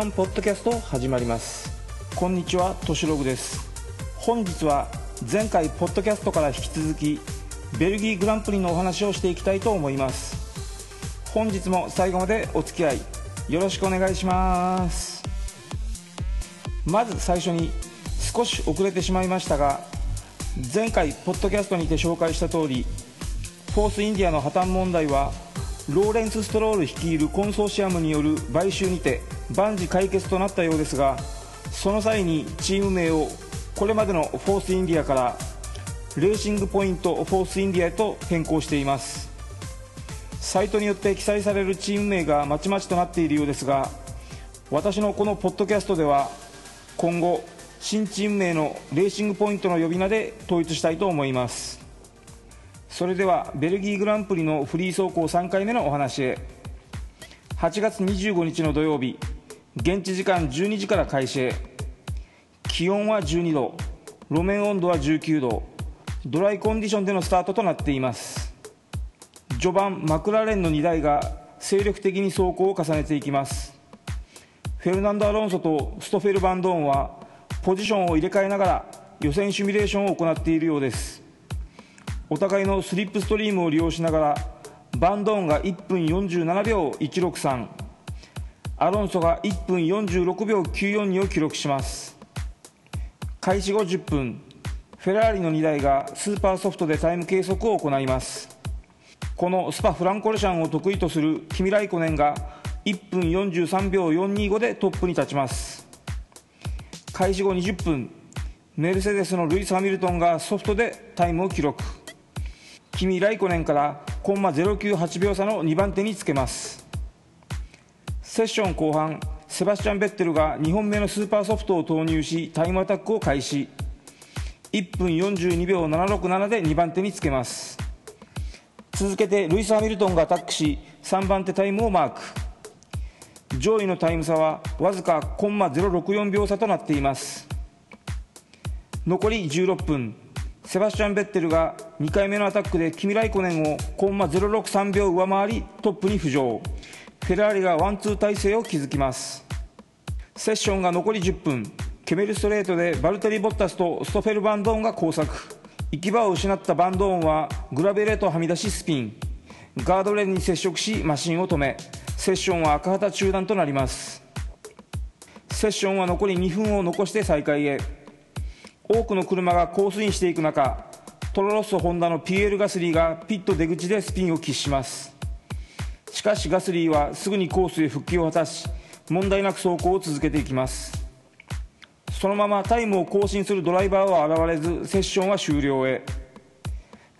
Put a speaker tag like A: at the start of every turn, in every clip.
A: F1 ポッドキャスト始まります。こんにちはとしログです。本日は前回ポッドキャストから引き続きベルギーグランプリのお話をしていきたいと思います。本日も最後までお付き合いよろしくお願いします。まず最初に少し遅れてしまいましたが前回ポッドキャストにて紹介した通りフォースインディアの破綻問題はローレンス・ストロール率いるコンソーシアムによる買収にて万事解決となったようですがその際にチーム名をこれまでのフォースインディアからレーシングポイントフォースインディアへと変更しています。サイトによって記載されるチーム名がまちまちとなっているようですが私のこのポッドキャストでは今後新チーム名のレーシングポイントの呼び名で統一したいと思います。それではベルギーグランプリのフリー走行3回目のお話へ。8月25日の土曜日現地時間12時から開始。気温は12度。路面温度は19度。ドライコンディションでのスタートとなっています。序盤マクラーレンの2台が精力的に走行を重ねていきます。フェルナンド・アロンソとストフェル・バンドーンはポジションを入れ替えながら予選シミュレーションを行っているようです。お互いのスリップストリームを利用しながらバンドーンが1分47秒163アロンソが1分46秒942を記録します。開始後10分フェラーリの2台がスーパーソフトでタイム計測を行います。このスパ・フランコルシャンを得意とするキミ・ライコネンが1分43秒425でトップに立ちます。開始後20分メルセデスのルイス・ハミルトンがソフトでタイムを記録。君ライコネンからコンマ098秒差の2番手につけます。セッション後半セバスチャン・ベッテルが2本目のスーパーソフトを投入しタイムアタックを開始。1分42秒767で2番手につけます。続けてルイス・ハミルトンがアタックし3番手タイムをマーク。上位のタイム差はわずかコンマ064秒差となっています。残り16分。セバスチャン・ベッテルが2回目のアタックでキミ・ライコネンをコンマ063秒上回りトップに浮上。フェラーリがワンツー体制を築きます。セッションが残り10分。ケメルストレートでバルテリ・ボッタスとストフェル・バンドーンが交錯。行き場を失ったバンドーンはグラベレートをはみ出しスピン。ガードレールに接触しマシンを止め。セッションは赤旗中断となります。セッションは残り2分を残して再開へ。多くの車がコースインしていく中トロロッソホンダのピエール・ガスリーがピット出口でスピンを喫します。しかしガスリーはすぐにコースへ復帰を果たし問題なく走行を続けていきます。そのままタイムを更新するドライバーは現れずセッションは終了へ。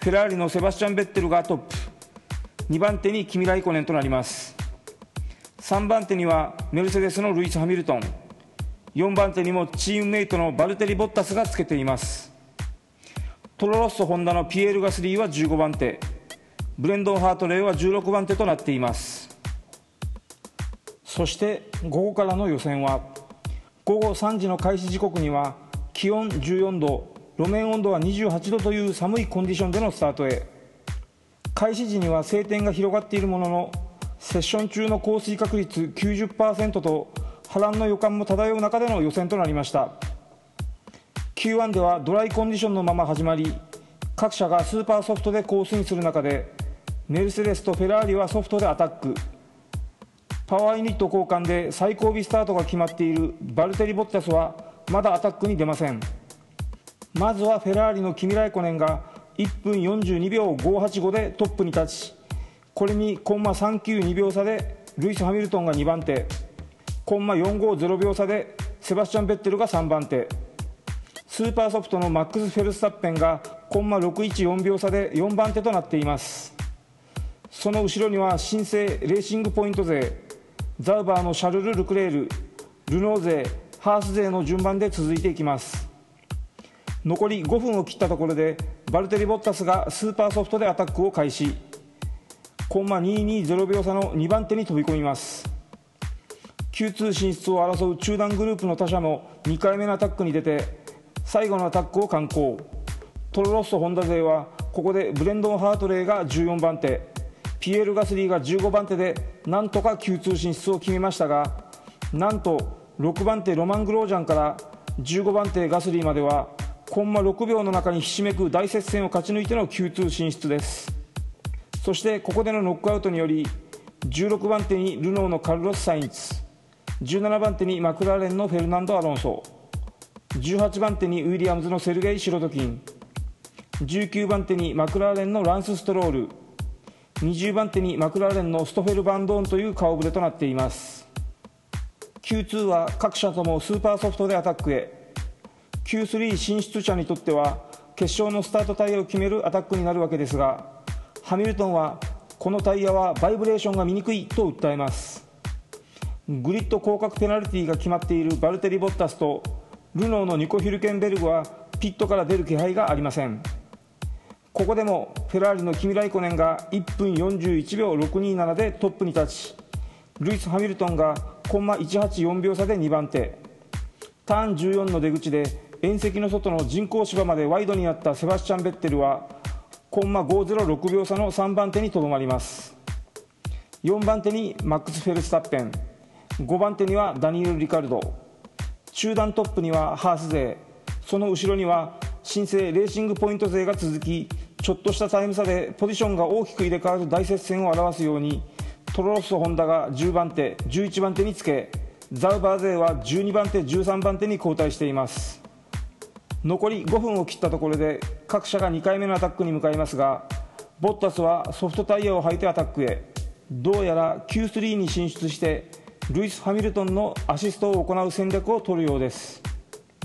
A: フェラーリのセバスチャン・ベッテルがトップ。2番手にキミ・ライコネンとなります。3番手にはメルセデスのルイス・ハミルトン。4番手にもチームメイトのバルテリ・ボッタスがつけています。トロロッソ・ホンダのピエール・ガスリーは15番手。ブレンドン・ハートレイは16番手となっています。そして午後からの予選は午後3時の開始時刻には気温14度路面温度は28度という寒いコンディションでのスタートへ。開始時には晴天が広がっているもののセッション中の降水確率90%と波乱の予感も漂う中での予選となりました。Q1 ではドライコンディションのまま始まり各社がスーパーソフトでコースインする中でメルセデスとフェラーリはソフトでアタック。パワーユニット交換で最後尾スタートが決まっている。バルテリ・ボッタスはまだアタックに出ません。まずはフェラーリのキミ・ライコネンが1分42秒585でトップに立ちこれにコンマ392秒差でルイス・ハミルトンが2番手コンマ450秒差でセバスチャン・ベッテルが3番手。スーパーソフトのマックス・フェルスタッペンがコンマ614秒差で4番手となっています。その後ろには新生レーシングポイント勢ザウバーのシャルル・ルクレールルノー勢ハース勢の順番で続いていきます。残り5分を切ったところでバルテリ・ボッタスがスーパーソフトでアタックを開始。コンマ220秒差の2番手に飛び込みます。Q2 進出を争う中団グループの他社も2回目のアタックに出て最後のアタックを敢行。トロロッソ・ホンダ勢はここでブレンドン・ハートレイが14番手。ピエール・ガスリーが15番手でなんとか Q2 進出を決めましたがなんと6番手ロマン・グロージャンから15番手ガスリーまではコンマ6秒の中にひしめく大接戦を勝ち抜いての Q2 進出です。そしてここでのノックアウトにより16番手にルノーのカルロス・サインツ17番手にマクラーレンのフェルナンド・アロンソ18番手にウィリアムズのセルゲイ・シロトキン19番手にマクラーレンのランス・ストロール20番手にマクラーレンのストフェル・バンドーンという顔ぶれとなっています。Q2 は各社ともスーパーソフトでアタックへ。Q3 進出者にとっては決勝のスタートタイヤを決めるアタックになるわけですがハミルトンはこのタイヤはバイブレーションが見にくいと訴えます。グリッド降格ペナルティが決まっているバルテリ・ボッタスとルノーのニコ・ヒルケンベルグはピットから出る気配がありません。ここでもフェラーリのキミ・ライコネンが1分41秒627でトップに立ちルイス・ハミルトンがコンマ184秒差で2番手。ターン14の出口で縁石の外の人工芝までワイドになったセバスチャン・ベッテルはコンマ506秒差の3番手にとどまります。4番手にマックス・フェルスタッペン。5番手にはダニエル・リカルド。中段トップにはハース勢その後ろには新生レーシングポイント勢が続きちょっとしたタイム差でポジションが大きく入れ替わる大接戦を表すようにトロロッソ・ホンダが10番手11番手につけザウバー勢は12番手13番手に後退しています。残り5分を切ったところで各社が2回目のアタックに向かいますがボッタスはソフトタイヤを履いてアタックへ。どうやら Q3 に進出してルイス・ハミルトンのアシストを行う戦略を取るようです。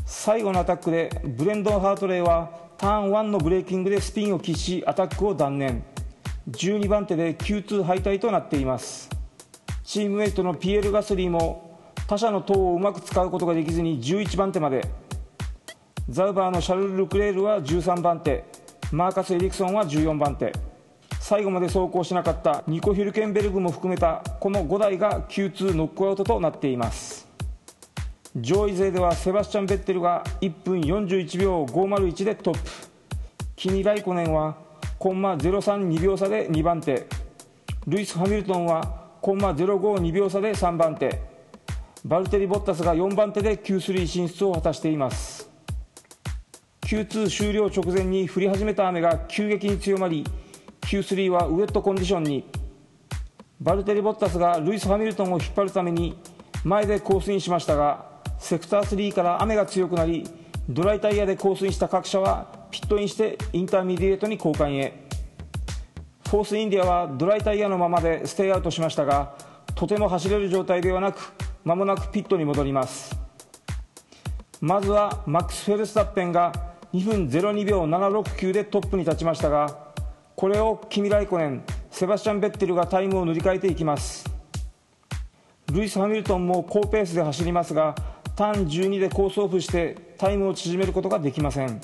A: 最後のアタックでブレンドン・ハートレイはターン1のブレーキングでスピンを喫しアタックを断念。12番手で Q2 敗退となっています。チームメイトのピエール・ガスリーも他社の塔をうまく使うことができずに11番手まで。ザウバーのシャルル・ルクレールは13番手。マーカス・エリクソンは14番手。最後まで走行しなかったニコ・ヒルケンベルグも含めたこの5台が Q2 ノックアウトとなっています。上位勢ではセバスチャン・ベッテルが1分41秒501でトップ。キニ・ライコネンはコンマ032秒差で2番手。ルイス・ハミルトンはコンマ052秒差で3番手。バルテリ・ボッタスが4番手で Q3 進出を果たしています。Q2 終了直前に降り始めた雨が急激に強まり Q3 はウエットコンディションに。バルテリ・ボッタスがルイス・ハミルトンを引っ張るために前でコースインしましたがセクター3から雨が強くなりドライタイヤでコースインした各車はピットインしてインターミディエートに交換へ。フォースインディアはドライタイヤのままでステイアウトしましたがとても走れる状態ではなく間もなくピットに戻ります。まずはマックス・フェルスタッペンが2分02秒769でトップに立ちましたがこれをキミ・ライコネンセバスチャン・ベッテルがタイムを塗り替えていきます。ルイス・ハミルトンも高ペースで走りますがターン12でコースオフしてタイムを縮めることができません。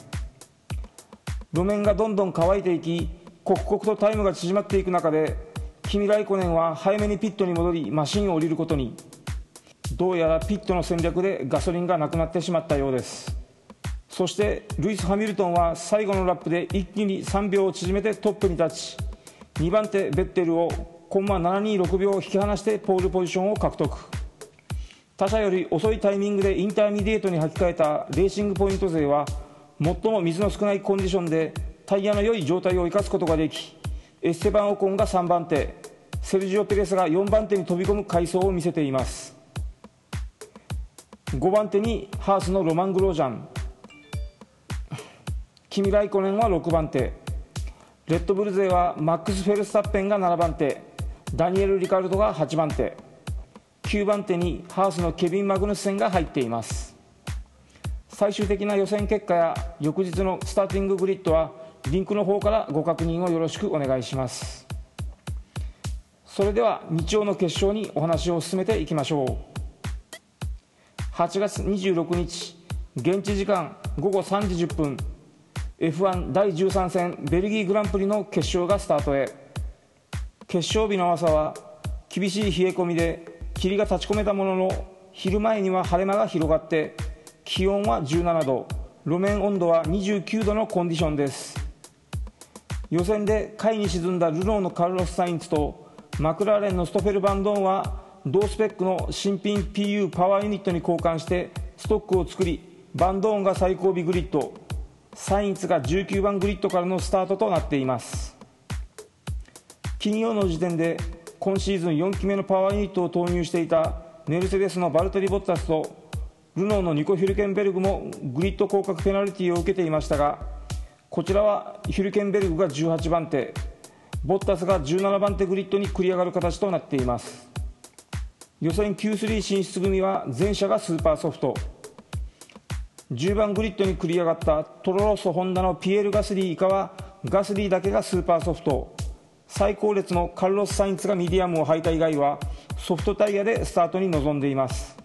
A: 路面がどんどん乾いていき刻々とタイムが縮まっていく中でキミ・ライコネンは早めにピットに戻りマシンを降りることに。どうやらピットの戦略でガソリンがなくなってしまったようです。そしてルイス・ハミルトンは最後のラップで一気に3秒を縮めてトップに立ち2番手ベッテルをコンマ726秒引き離してポールポジションを獲得。他車より遅いタイミングでインターミディエートに履き替えたレーシングポイント勢は最も水の少ないコンディションでタイヤの良い状態を生かすことができエステバン・オコンが3番手セルジオ・ペレスが4番手に飛び込む快走を見せています。5番手にハースのロマン・グロージャン。キミ・ライコネンは6番手。レッドブル勢はマックス・フェルスタッペンが7番手。ダニエル・リカルドが8番手。9番手にハースのケビン・マグヌスセンが入っています。最終的な予選結果や翌日のスターティンググリッドはリンクの方からご確認をよろしくお願いします。それでは日曜の決勝にお話を進めていきましょう。8月26日現地時間午後3時10分 F1 第13戦ベルギーグランプリの決勝がスタートへ。決勝日の朝は厳しい冷え込みで霧が立ち込めたものの昼前には晴れ間が広がって気温は17度路面温度は29度のコンディションです。予選で下位に沈んだルノーのカルロス・サインツとマクラーレンのストフェル・バンドーンは同スペックの新品 PU パワーユニットに交換してストックを作りバンドオンが最後尾グリッドサインツが19番グリッドからのスタートとなっています。金曜の時点で今シーズン4期目のパワーユニットを投入していたメルセデスのバルテリ・ボッタスとルノーのニコ・ヒュルケンベルグもグリッド降格ペナルティを受けていましたがこちらはヒュルケンベルグが18番手ボッタスが17番手グリッドに繰り上がる形となっています。予選 Q3 進出組は全車がスーパーソフト。10番グリッドに繰り上がったトロロッソホンダのピエール・ガスリー以下はガスリーだけがスーパーソフト。最後列のカルロス・サインツがミディアムを履いた以外はソフトタイヤでスタートに臨んでいます。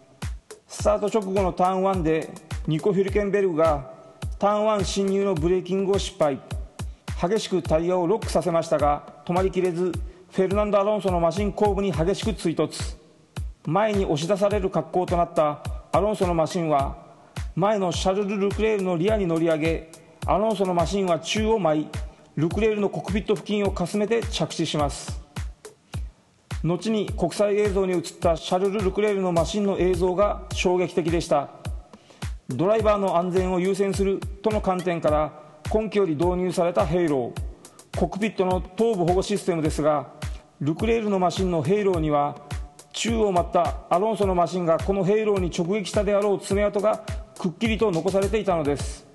A: スタート直後のターン1でニコ・ヒュルケンベルグがターン1進入のブレーキングを失敗。激しくタイヤをロックさせましたが止まりきれずフェルナンド・アロンソのマシン後部に激しく追突。前に押し出される格好となったアロンソのマシンは前のシャルル・ルクレールのリアに乗り上げアロンソのマシンは宙を舞いルクレールのコックピット付近をかすめて着地します。後に国際映像に映ったシャルル・ルクレールのマシンの映像が衝撃的でした。ドライバーの安全を優先するとの観点から今季より導入されたヘイロー。コックピットの頭部保護システムですがルクレールのマシンのヘイローには宙を舞ったアロンソのマシンがこのヘイローに直撃したであろう爪痕がくっきりと残されていたのです。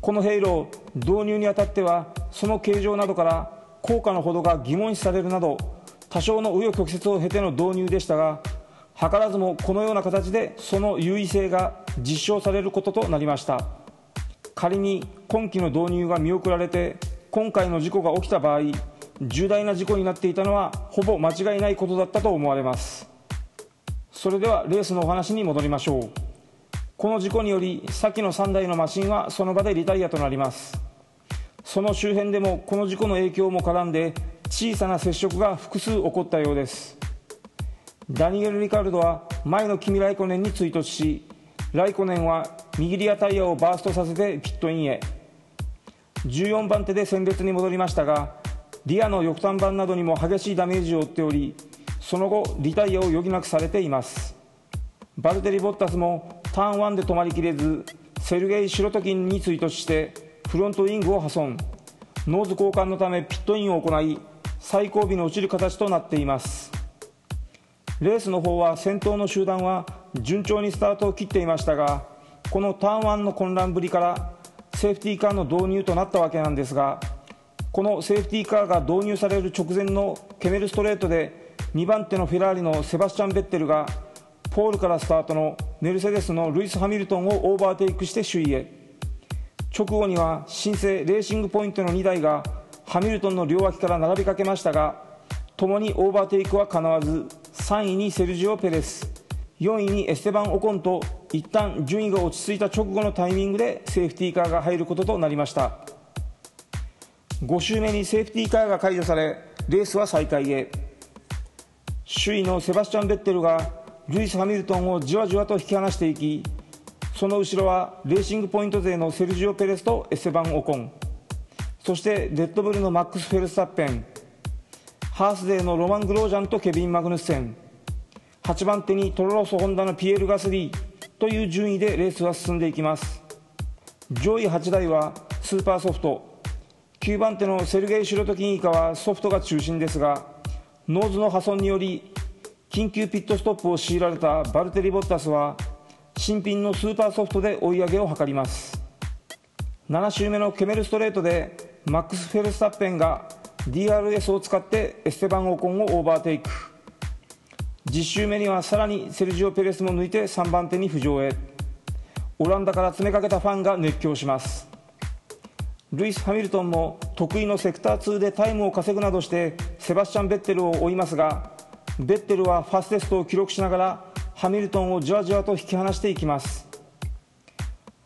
A: このヘイロー導入にあたってはその形状などから効果のほどが疑問視されるなど多少の紆余曲折を経ての導入でしたが図らずもこのような形でその優位性が実証されることとなりました。仮に今期の導入が見送られて今回の事故が起きた場合重大な事故になっていたのはほぼ間違いないことだったと思われます。それではレースのお話に戻りましょう。この事故により先の3台のマシンはその場でリタイアとなります。その周辺でもこの事故の影響も絡んで小さな接触が複数起こったようです。ダニエル・リカルドは前のキミ・ライコネンに追突しライコネンは右リアタイヤをバーストさせてピットインへ。14番手で選別に戻りましたがリアの翼端板などにも激しいダメージを負っておりその後リタイアを余儀なくされています。バルテリ・ボッタスもターン1で止まりきれずセルゲイ・シロトキンに追突してフロントウィングを破損。ノーズ交換のためピットインを行い最後尾に落ちる形となっています。レースの方は先頭の集団は順調にスタートを切っていましたがこのターン1の混乱ぶりからセーフティーカーの導入となったわけなんですがこのセーフティーカーが導入される直前のケメルストレートで2番手のフェラーリのセバスチャン・ベッテルがポールからスタートのメルセデスのルイス・ハミルトンをオーバーテイクして首位へ。直後には新生レーシングポイントの2台がハミルトンの両脇から並びかけましたが共にオーバーテイクはかなわず3位にセルジオ・ペレス4位にエステバン・オコンと一旦順位が落ち着いた直後のタイミングでセーフティーカーが入ることとなりました。5周目にセーフティーカーが解除されレースは再開へ。首位のセバスチャン・ベッテルがルイス・ハミルトンをじわじわと引き離していきその後ろはレーシングポイント勢のセルジオ・ペレスとエステバン・オコン。そしてレッドブルのマックス・フェルスタッペン。ハースデーのロマン・グロージャンとケビン・マグヌッセン。8番手にトロロソ・ホンダのピエール・ガスリー。という順位でレースは進んでいきます。上位8台はスーパーソフト。9番手のセルゲイ・シロトキン以下はソフトが中心ですがノーズの破損により緊急ピットストップを強いられたバルテリ・ボッタスは新品のスーパーソフトで追い上げを図ります。7周目のケメルストレートでマックス・フェルスタッペンが DRS を使ってエステバン・オコンをオーバーテイク。10周目にはさらにセルジオ・ペレスも抜いて3番手に浮上へ。オランダから詰めかけたファンが熱狂します。ルイス・ハミルトンも得意のセクター2でタイムを稼ぐなどしてセバスチャン・ベッテルを追いますがベッテルはファステストを記録しながらハミルトンをじわじわと引き離していきます。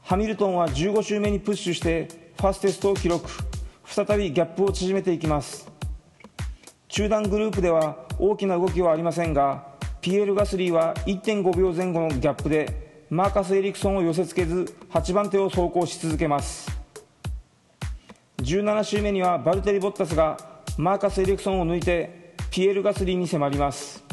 A: ハミルトンは15周目にプッシュしてファステストを記録。再びギャップを縮めていきます。中段グループでは大きな動きはありませんがピエール・ガスリーは1.5秒前後のギャップでマーカス・エリクソンを寄せつけず8番手を走行し続けます。17周目にはバルテリ・ボッタスがマーカス・エリクソンを抜いてピエール・ガスリーに迫ります。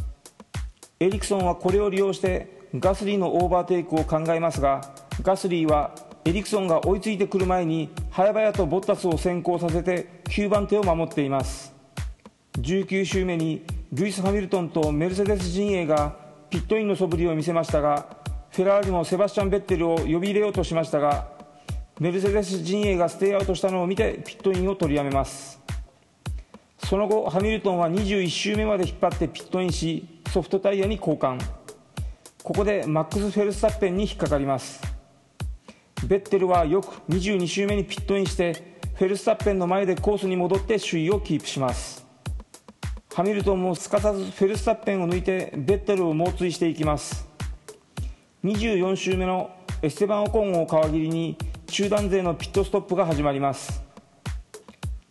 A: エリクソンはこれを利用してガスリーのオーバーテイクを考えますがガスリーはエリクソンが追いついてくる前に早々とボッタスを先行させて9番手を守っています。19周目にルイス・ハミルトンとメルセデス陣営がピットインの素振りを見せましたがフェラーリもセバスチャン・ベッテルを呼び入れようとしましたがメルセデス陣営がステイアウトしたのを見てピットインを取りやめます。その後ハミルトンは21周目まで引っ張ってピットインしソフトタイヤに交換。ここでマックス・フェルスタッペンに引っかかります。ベッテルは翌22周目にピットインしてフェルスタッペンの前でコースに戻って首位をキープします。ハミルトンもすかさずフェルスタッペンを抜いてベッテルを猛追していきます。24周目のエステバン・オコンを皮切りに中団勢のピットストップが始まります。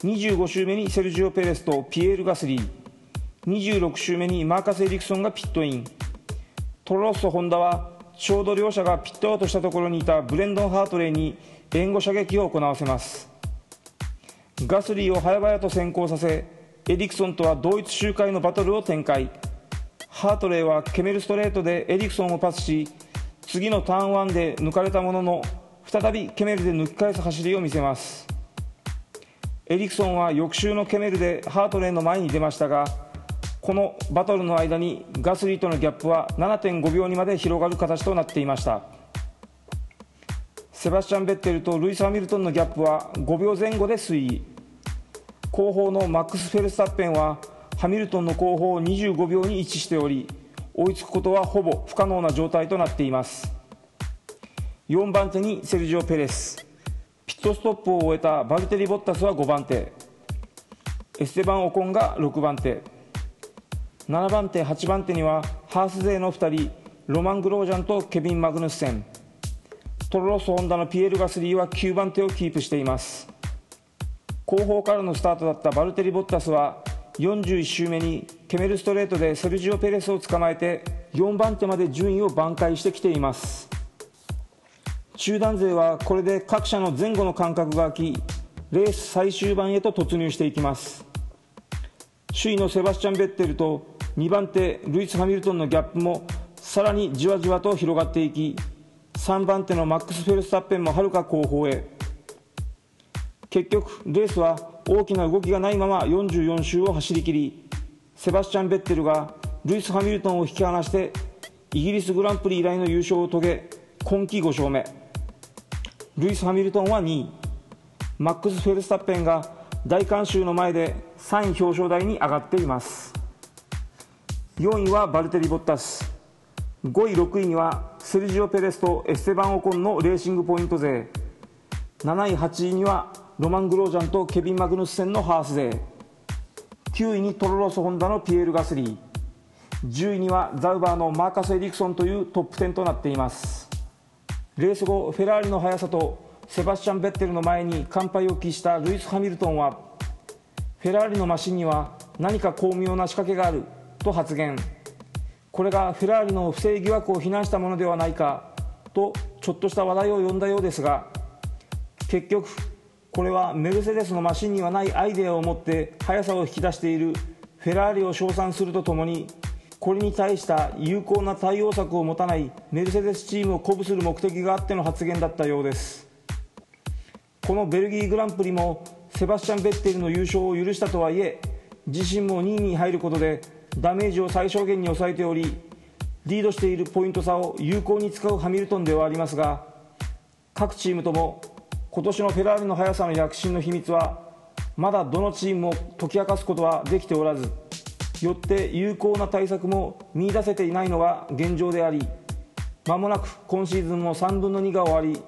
A: 25周目にセルジオ・ペレスとピエール・ガスリー。26周目にマーカス・エリクソンがピットイン。トロロッソ・ホンダはちょうど両者がピットアウトしたところにいたブレンドン・ハートレーに援護射撃を行わせます。ガスリーを早々と先行させエリクソンとは同一周回のバトルを展開。ハートレーはケメルストレートでエリクソンをパスし次のターン1で抜かれたものの再びケメルで抜き返す走りを見せます。エリクソンは翌週のケメルでハートレーの前に出ましたがこのバトルの間にガスリーとのギャップは7.5秒にまで広がる形となっていました。セバスチャン・ベッテルとルイス・ハミルトンのギャップは5秒前後で推移。後方のマックス・フェルスタッペンはハミルトンの後方25秒に位置しており追いつくことはほぼ不可能な状態となっています。4番手にセルジオ・ペレス。ピットストップを終えたバルテリ・ボッタスは5番手。エステバン・オコンが6番手。7番手8番手にはハース勢の2人ロマン・グロージャンとケビン・マグヌッセン。トロロス・ホンダのピエール・ガスリーは9番手をキープしています。後方からのスタートだったバルテリ・ボッタスは41周目にケメルストレートでセルジオ・ペレスを捕まえて4番手まで順位を挽回してきています。集団勢はこれで各社の前後の間隔が空きレース最終盤へと突入していきます。首位のセバスチャン・ベッテルと2番手ルイス・ハミルトンのギャップもさらにじわじわと広がっていき3番手のマックス・フェルスタッペンもはるか後方へ。結局レースは大きな動きがないまま44周を走り切りセバスチャン・ベッテルがルイス・ハミルトンを引き離してイギリスグランプリ以来の優勝を遂げ今季5勝目。ルイス・ハミルトンは2位。マックス・フェルスタッペンが大観衆の前で3位表彰台に上がっています。4位はバルテリ・ボッタス。5位6位にはセルジオ・ペレスとエステバン・オコンのレーシングポイント勢7位8位にはロマン・グロージャンとケビン・マグヌッセンのハース勢9位にトロロス・ホンダのピエール・ガスリー。10位にはザウバーのマーカス・エリクソンというトップ10となっています。レース後フェラーリの速さとセバスチャン・ベッテルの前に完敗を喫したルイス・ハミルトンはフェラーリのマシンには何か巧妙な仕掛けがあると発言。これがフェラーリの不正疑惑を非難したものではないかとちょっとした話題を呼んだようですが結局これはメルセデスのマシンにはないアイデアを持って速さを引き出しているフェラーリを称賛するとともにこれに対した有効な対応策を持たないメルセデスチームを鼓舞する目的があっての発言だったようです。このベルギーグランプリもセバスチャン・ベッテルの優勝を許したとはいえ自身も2位に入ることでダメージを最小限に抑えておりリードしているポイント差を有効に使うハミルトンではありますが各チームとも今年のフェラーリの速さの躍進の秘密はまだどのチームも解き明かすことはできておらずよって有効な対策も見いだせていないのが現状でありまもなく今シーズンも3分の2が終わり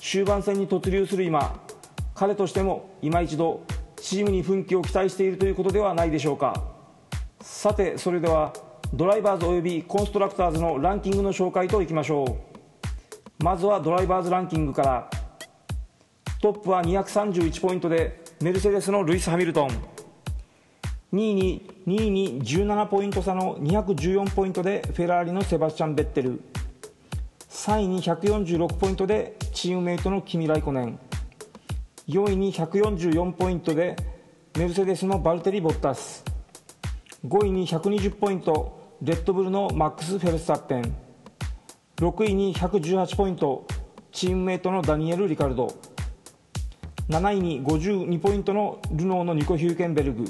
A: 終盤戦に突入する今彼としても今一度チームに奮起を期待しているということではないでしょうか。さてそれではドライバーズおよびコンストラクターズのランキングの紹介といきましょう。まずはドライバーズランキングから。トップは231ポイントでメルセデスのルイス・ハミルトン。2位に2位に17ポイント差の214ポイントでフェラーリのセバスチャン・ベッテル。3位に146ポイントでチームメイトのキミ・ライコネン。4位に144ポイントでメルセデスのバルテリ・ボッタス。5位に120ポイントレッドブルのマックス・フェルスタッペン。6位に118ポイントチームメイトのダニエル・リカルド。7位に52ポイントのルノーのニコ・ヒューケンベルグ。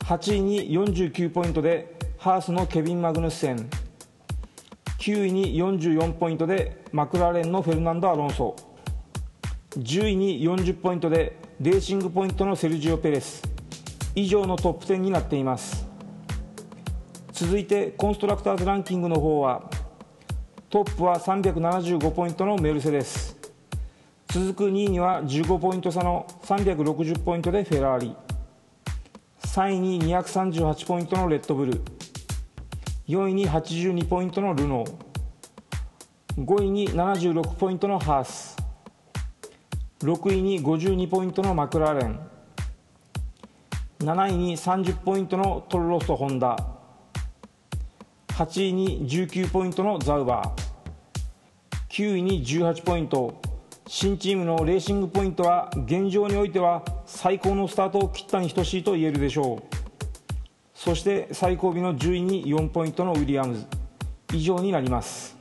A: 8位に49ポイントでハースのケビン・マグヌッセン。9位に44ポイントでマクラーレンのフェルナンド・アロンソ。10位に40ポイントでレーシングポイントのセルジオ・ペレス。以上のトップ10になっています。続いてコンストラクターズランキングの方はトップは375ポイントのメルセデス。続く2位には15ポイント差の360ポイントでフェラーリ。3位に238ポイントのレッドブル。4位に82ポイントのルノー。5位に76ポイントのハース。6位に52ポイントのマクラーレン。7位に30ポイントのトロロスト・ホンダ。8位に19ポイントのザウバー。9位に18ポイント新チームのレーシングポイントは現状においては最高のスタートを切ったに等しいと言えるでしょう。そして最後尾の10位に4ポイントのウィリアムズ。以上になります。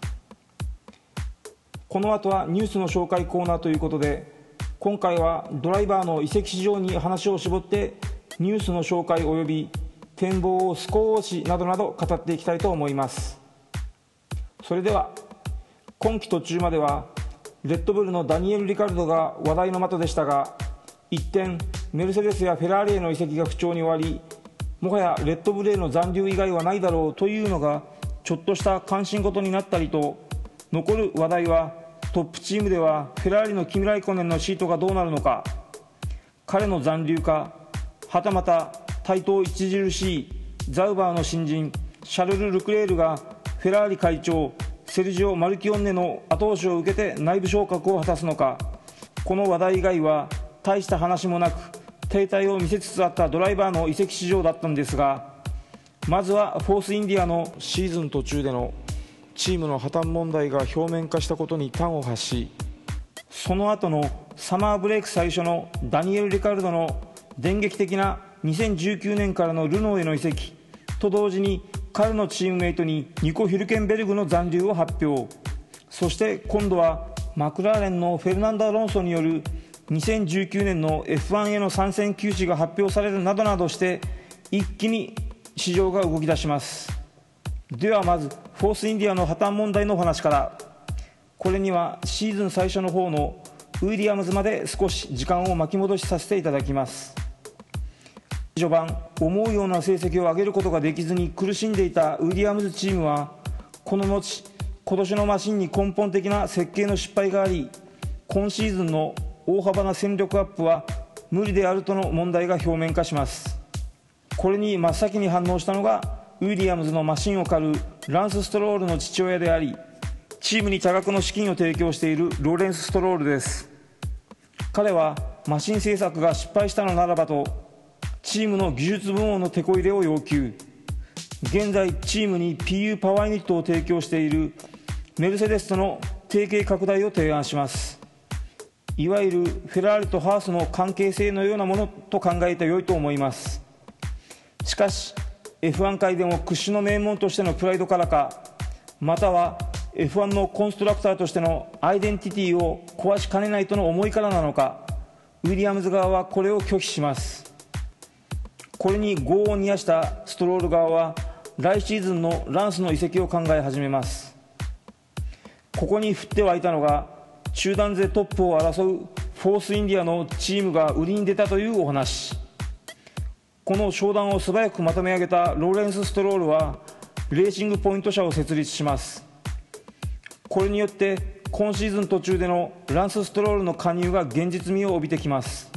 A: この後はニュースの紹介コーナーということで今回はドライバーの移籍市場に話を絞ってニュースの紹介及び展望を少しなどなど語っていきたいと思います。それでは今季途中まではレッドブルのダニエル・リカルドが話題の的でしたが一転メルセデスやフェラーリへの移籍が不調に終わりもはやレッドブルへの残留以外はないだろうというのがちょっとした関心事になったりと残る話題はトップチームではフェラーリのキミ・ライコネンのシートがどうなるのか彼の残留かはたまた台頭著しいザウバーの新人シャルル・ルクレールがフェラーリ会長セルジオ・マルキオンネの後押しを受けて内部昇格を果たすのか。この話題以外は大した話もなく停滞を見せつつあったドライバーの移籍市場だったんですがまずはフォースインディアのシーズン途中でのチームの破綻問題が表面化したことに端を発しその後のサマーブレイク最初のダニエル・リカルドの電撃的な2019年からのルノーへの移籍と同時に彼のチームメイトにニコ・ヒルケンベルグの残留を発表。そして今度はマクラーレンのフェルナンド・アロンソによる2019年の F1 への参戦休止が発表されるなどなどして一気に市場が動き出します。ではまずフォースインディアの破綻問題のお話から。これにはシーズン最初の方のウィリアムズまで少し時間を巻き戻しさせていただきます。序盤思うような成績を上げることができずに苦しんでいたウィリアムズチームはこの後今年のマシンに根本的な設計の失敗があり今シーズンの大幅な戦力アップは無理であるとの問題が表面化します。これに真っ先に反応したのがウィリアムズのマシンを狩るランス・ストロールの父親でありチームに多額の資金を提供しているローレンス・ストロールです。彼はマシン製作が失敗したのならばとチームの技術部門のテこ入れを要求。現在チームに PU パワーユニットを提供しているメルセデスとの提携拡大を提案します。いわゆるフェラーリとハースの関係性のようなものと考えてよいと思います。しかし F1 界でも屈指の名門としてのプライドからかまたは F1 のコンストラクターとしてのアイデンティティを壊しかねないとの思いからなのかウィリアムズ側はこれを拒否します。これに業を煮やしたストロール側は来シーズンのランスの移籍を考え始めます。ここに降って湧いたのが中団勢トップを争うフォースインディアのチームが売りに出たというお話。この商談を素早くまとめ上げたローレンス・ストロールはレーシングポイント社を設立します。これによって今シーズン途中でのランス・ストロールの加入が現実味を帯びてきます。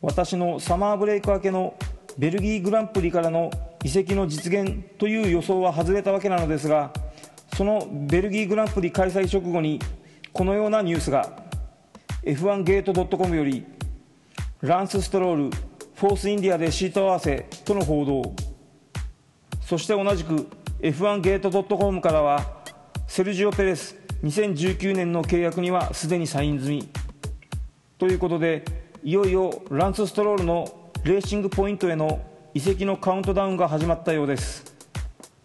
A: 私のサマーブレイク明けのベルギーグランプリからの移籍の実現という予想は外れたわけなのですがそのベルギーグランプリ開催直後にこのようなニュースが。F1 ゲート .com よりランス・ストロールフォースインディアでシート合わせとの報道。そして同じく F1 ゲート .com からはセルジオ・ペレス2019年の契約にはすでにサイン済み。ということでいよいよランス・ストロールのレーシングポイントへの移籍のカウントダウンが始まったようです。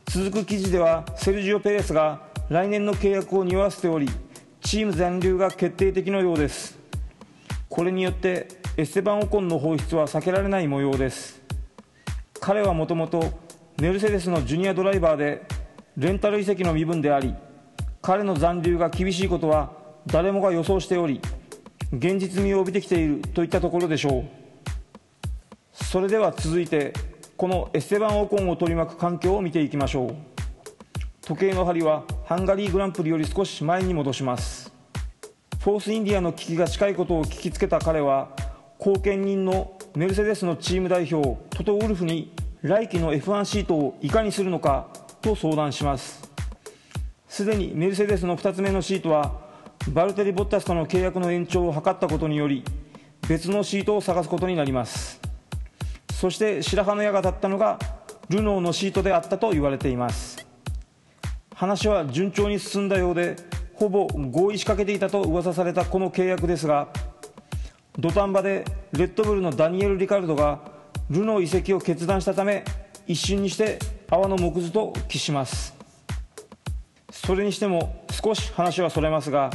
A: 続く記事ではセルジオ・ペレスが来年の契約を匂わせておりチーム残留が決定的のようです。これによってエステバン・オコンの放出は避けられない模様です。彼はもともとメルセデスのジュニアドライバーでレンタル移籍の身分であり彼の残留が厳しいことは誰もが予想しており現実味を帯びてきているといったところでしょう。それでは続いてこのエステバン・オコンを取り巻く環境を見ていきましょう。時計の針はハンガリーグランプリより少し前に戻します。フォースインディアの危機が近いことを聞きつけた彼は後見人のメルセデスのチーム代表トト・ウルフに来季の F1 シートをいかにするのかと相談します。すでにメルセデスの2つ目のシートはバルテリ・ボッタスとの契約の延長を図ったことにより別のシートを探すことになります。そして白羽の矢が立ったのがルノーのシートであったと言われています。話は順調に進んだようでほぼ合意しかけていたと噂されたこの契約ですが土壇場でレッドブルのダニエル・リカルドがルノー移籍を決断したため一瞬にして泡の木図と帰します。それにしても少し話はそれますが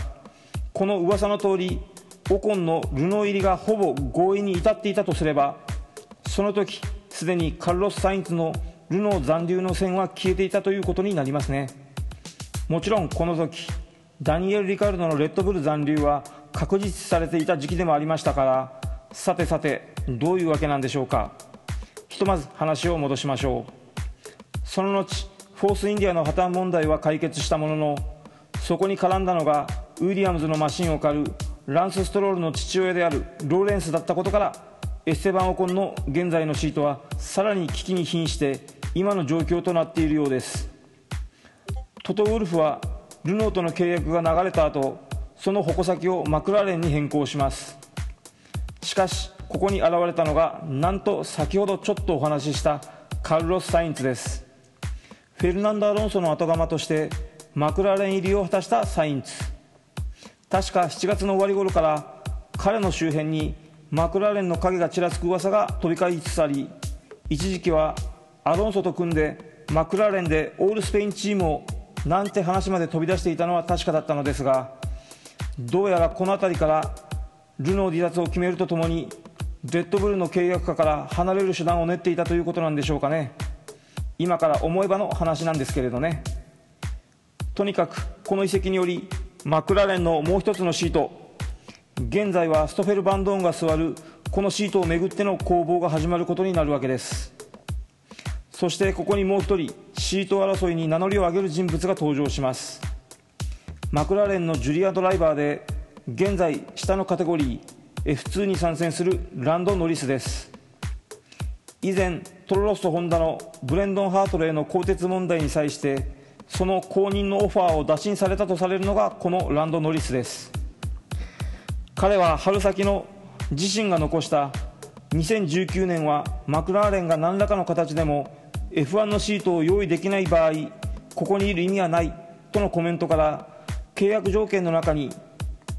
A: この噂の通りオコンのルノー入りがほぼ合意に至っていたとすればその時すでにカルロス・サインツのルノー残留の線は消えていたということになりますね。もちろんこの時ダニエル・リカルドのレッドブル残留は確実視されていた時期でもありましたからさてさてどういうわけなんでしょうか。ひとまず話を戻しましょう。その後フォースインディアの破綻問題は解決したもののそこに絡んだのがウィリアムズのマシンを駆るランス・ストロールの父親であるローレンスだったことからエステバン・オコンの現在のシートはさらに危機に瀕して今の状況となっているようです。トト・ウルフはルノーとの契約が流れた後その矛先をマクラーレンに変更します。しかしここに現れたのがなんと先ほどちょっとお話ししたカルロス・サインツです。フェルナンド・アロンソの後釜としてマクラーレン入りを果たしたサインツ。確か7月の終わり頃から彼の周辺にマクラーレンの影がちらつく噂が飛び交いつつあり一時期はアロンソと組んでマクラーレンでオールスペインチームをなんて話まで飛び出していたのは確かだったのですがどうやらこの辺りからルノー離脱を決めるとともにレッドブルの契約下から離れる手段を練っていたということなんでしょうかね。今から思えばの話なんですけれどね。とにかくこの移籍によりマクラーレンのもう一つのシート。現在はストフェル・バンドーンが座るこのシートをめぐっての攻防が始まることになるわけです。そしてここにもう一人シート争いに名乗りを上げる人物が登場します。マクラーレンのジュリアドライバーで現在下のカテゴリー F2 に参戦するランド・ノリスです。以前トロロスとホンダのブレンドン・ハートレーの更迭問題に際してその後任のオファーを打診されたとされるのがこのランド・ノリスです。彼は春先の自身が残した2019年はマクラーレンが何らかの形でも F1 のシートを用意できない場合ここにいる意味はないとのコメントから契約条件の中に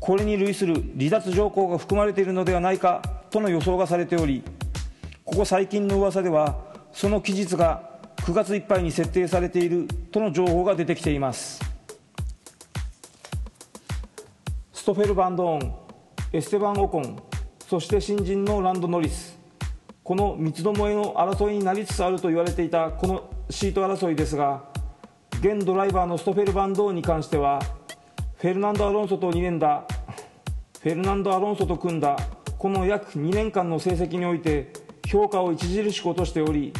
A: これに類する離脱条項が含まれているのではないかとの予想がされておりここ最近の噂ではその期日が9月いっぱいに設定されているとの情報が出てきています。ストフェル・バンドーンエステバン・オコンそして新人のランド・ノリスこの三つどもえの争いになりつつあると言われていたこのシート争いですが現ドライバーのストフェル・バンドーンに関してはフェルナンド・アロンソと2年だ。フェルナンド・アロンソと組んだ。この約2年間の成績において評価を著しく落としており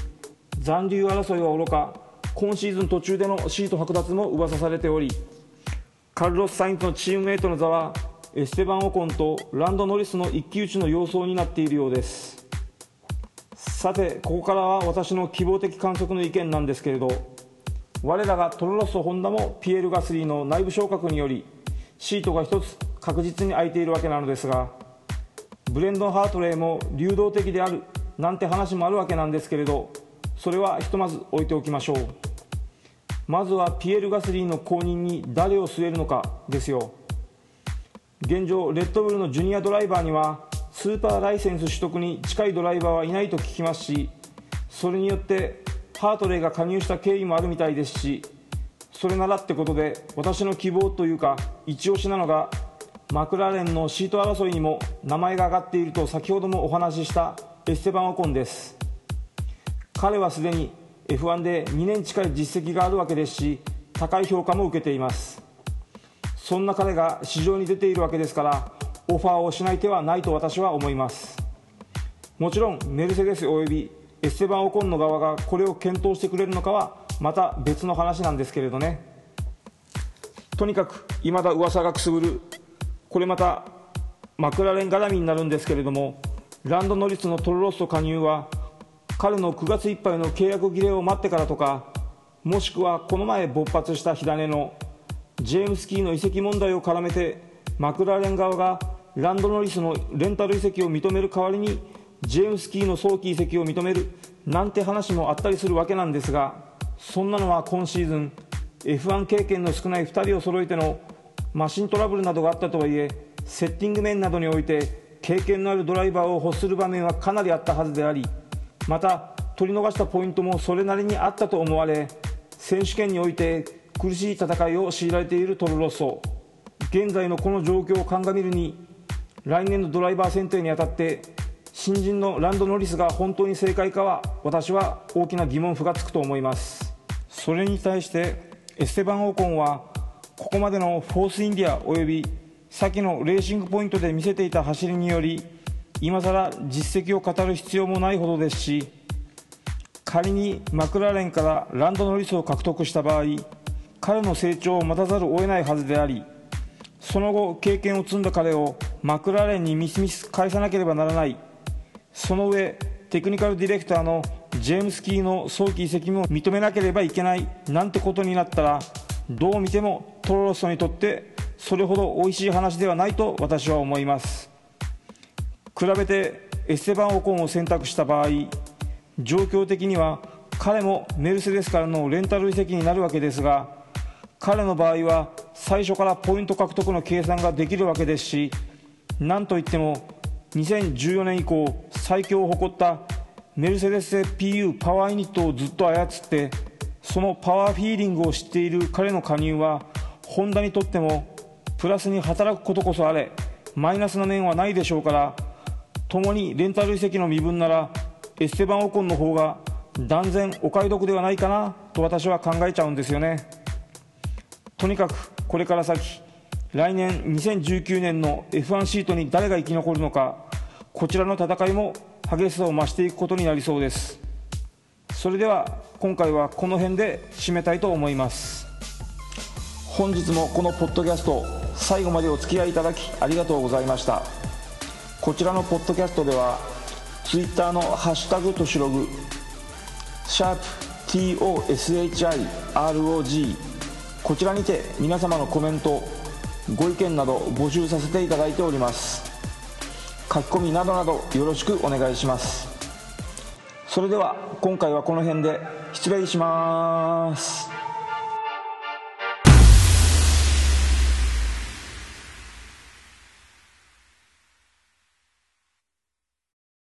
A: 残留争いはおろか今シーズン途中でのシート剥奪も噂されておりカルロス・サインズのチームメイトの座はエステバン・オコンとランド・ノリスの一騎打ちの様相になっているようです。さてここからは私の希望的観測の意見なんですけれど我らがトロロスとホンダもピエール・ガスリーの内部昇格によりシートが1つ確実に空いているわけなのですがブレンドン・ハートレーも流動的であるなんて話もあるわけなんですけれどそれはひとまず置いておきましょう。まずはピエール・ガスリーの後任に誰を据えるのかですよ。現状レッドブルのジュニアドライバーにはスーパーライセンス取得に近いドライバーはいないと聞きますしそれによってハートレイが加入した経緯もあるみたいですしそれならってことで私の希望というか一押しなのがマクラーレンのシート争いにも名前が挙がっていると先ほどもお話ししたエステバン・オコンです。彼はすでに F1 で2年近い実績があるわけですし高い評価も受けています。そんな彼が市場に出ているわけですからオファーをしない手はないと私は思います。もちろんメルセデスおよびエステバン・オコンの側がこれを検討してくれるのかはまた別の話なんですけれどね。とにかく未だ噂がくすぶるこれまたマクラレン絡みになるんですけれどもランド・ノリスのトロロッソ加入は彼の9月いっぱいの契約切れを待ってからとかもしくはこの前勃発した火種のジェームス・キーの移籍問題を絡めてマクラーレン側がランド・ノリスのレンタル移籍を認める代わりにジェームス・キーの早期移籍を認めるなんて話もあったりするわけなんですがそんなのは今シーズン F1 経験の少ない2人を揃えてのマシントラブルなどがあったとはいえセッティング面などにおいて経験のあるドライバーを欲する場面はかなりあったはずでありまた取り逃したポイントもそれなりにあったと思われ選手権において苦しい戦いを強いられているトロロッソ。現在のこの状況を鑑みるに来年のドライバー選定にあたって新人のランド・ノリスが本当に正解かは私は大きな疑問符がつくと思います。それに対してエステバン・オコンはここまでのフォースインディアおよび先のレーシングポイントで見せていた走りにより今更実績を語る必要もないほどですし仮にマクラーレンからランド・ノリスを獲得した場合彼の成長を待たざるを得ないはずでありその後経験を積んだ彼をマクラーレンにみすみす返さなければならない。その上テクニカルディレクターのジェームス・キーの早期移籍も認めなければいけないなんてことになったらどう見てもトロロッソにとってそれほど美味しい話ではないと私は思います。比べてエステバン・オコンを選択した場合状況的には彼もメルセデスからのレンタル移籍になるわけですが彼の場合は最初からポイント獲得の計算ができるわけですしなんといっても2014年以降最強を誇ったメルセデス PU パワーユニットをずっと操ってそのパワーフィーリングを知っている彼の加入はホンダにとってもプラスに働くことこそあれマイナスな面はないでしょうから共にレンタル移籍の身分ならエステバン・オコンの方が断然お買い得ではないかなと私は考えちゃうんですよね。とにかくこれから先来年2019年の F1 シートに誰が生き残るのかこちらの戦いも激しさを増していくことになりそうです。それでは今回はこの辺で締めたいと思います。本日もこのポッドキャスト最後までお付き合いいただきありがとうございました。こちらのポッドキャストでは Twitter の「ハッシュタグとしログ」シャープ TOSHIROG こちらにて皆様のコメントご意見など募集させていただいております。書き込みなどなどよろしくお願いします。それでは今回はこの辺で失礼します。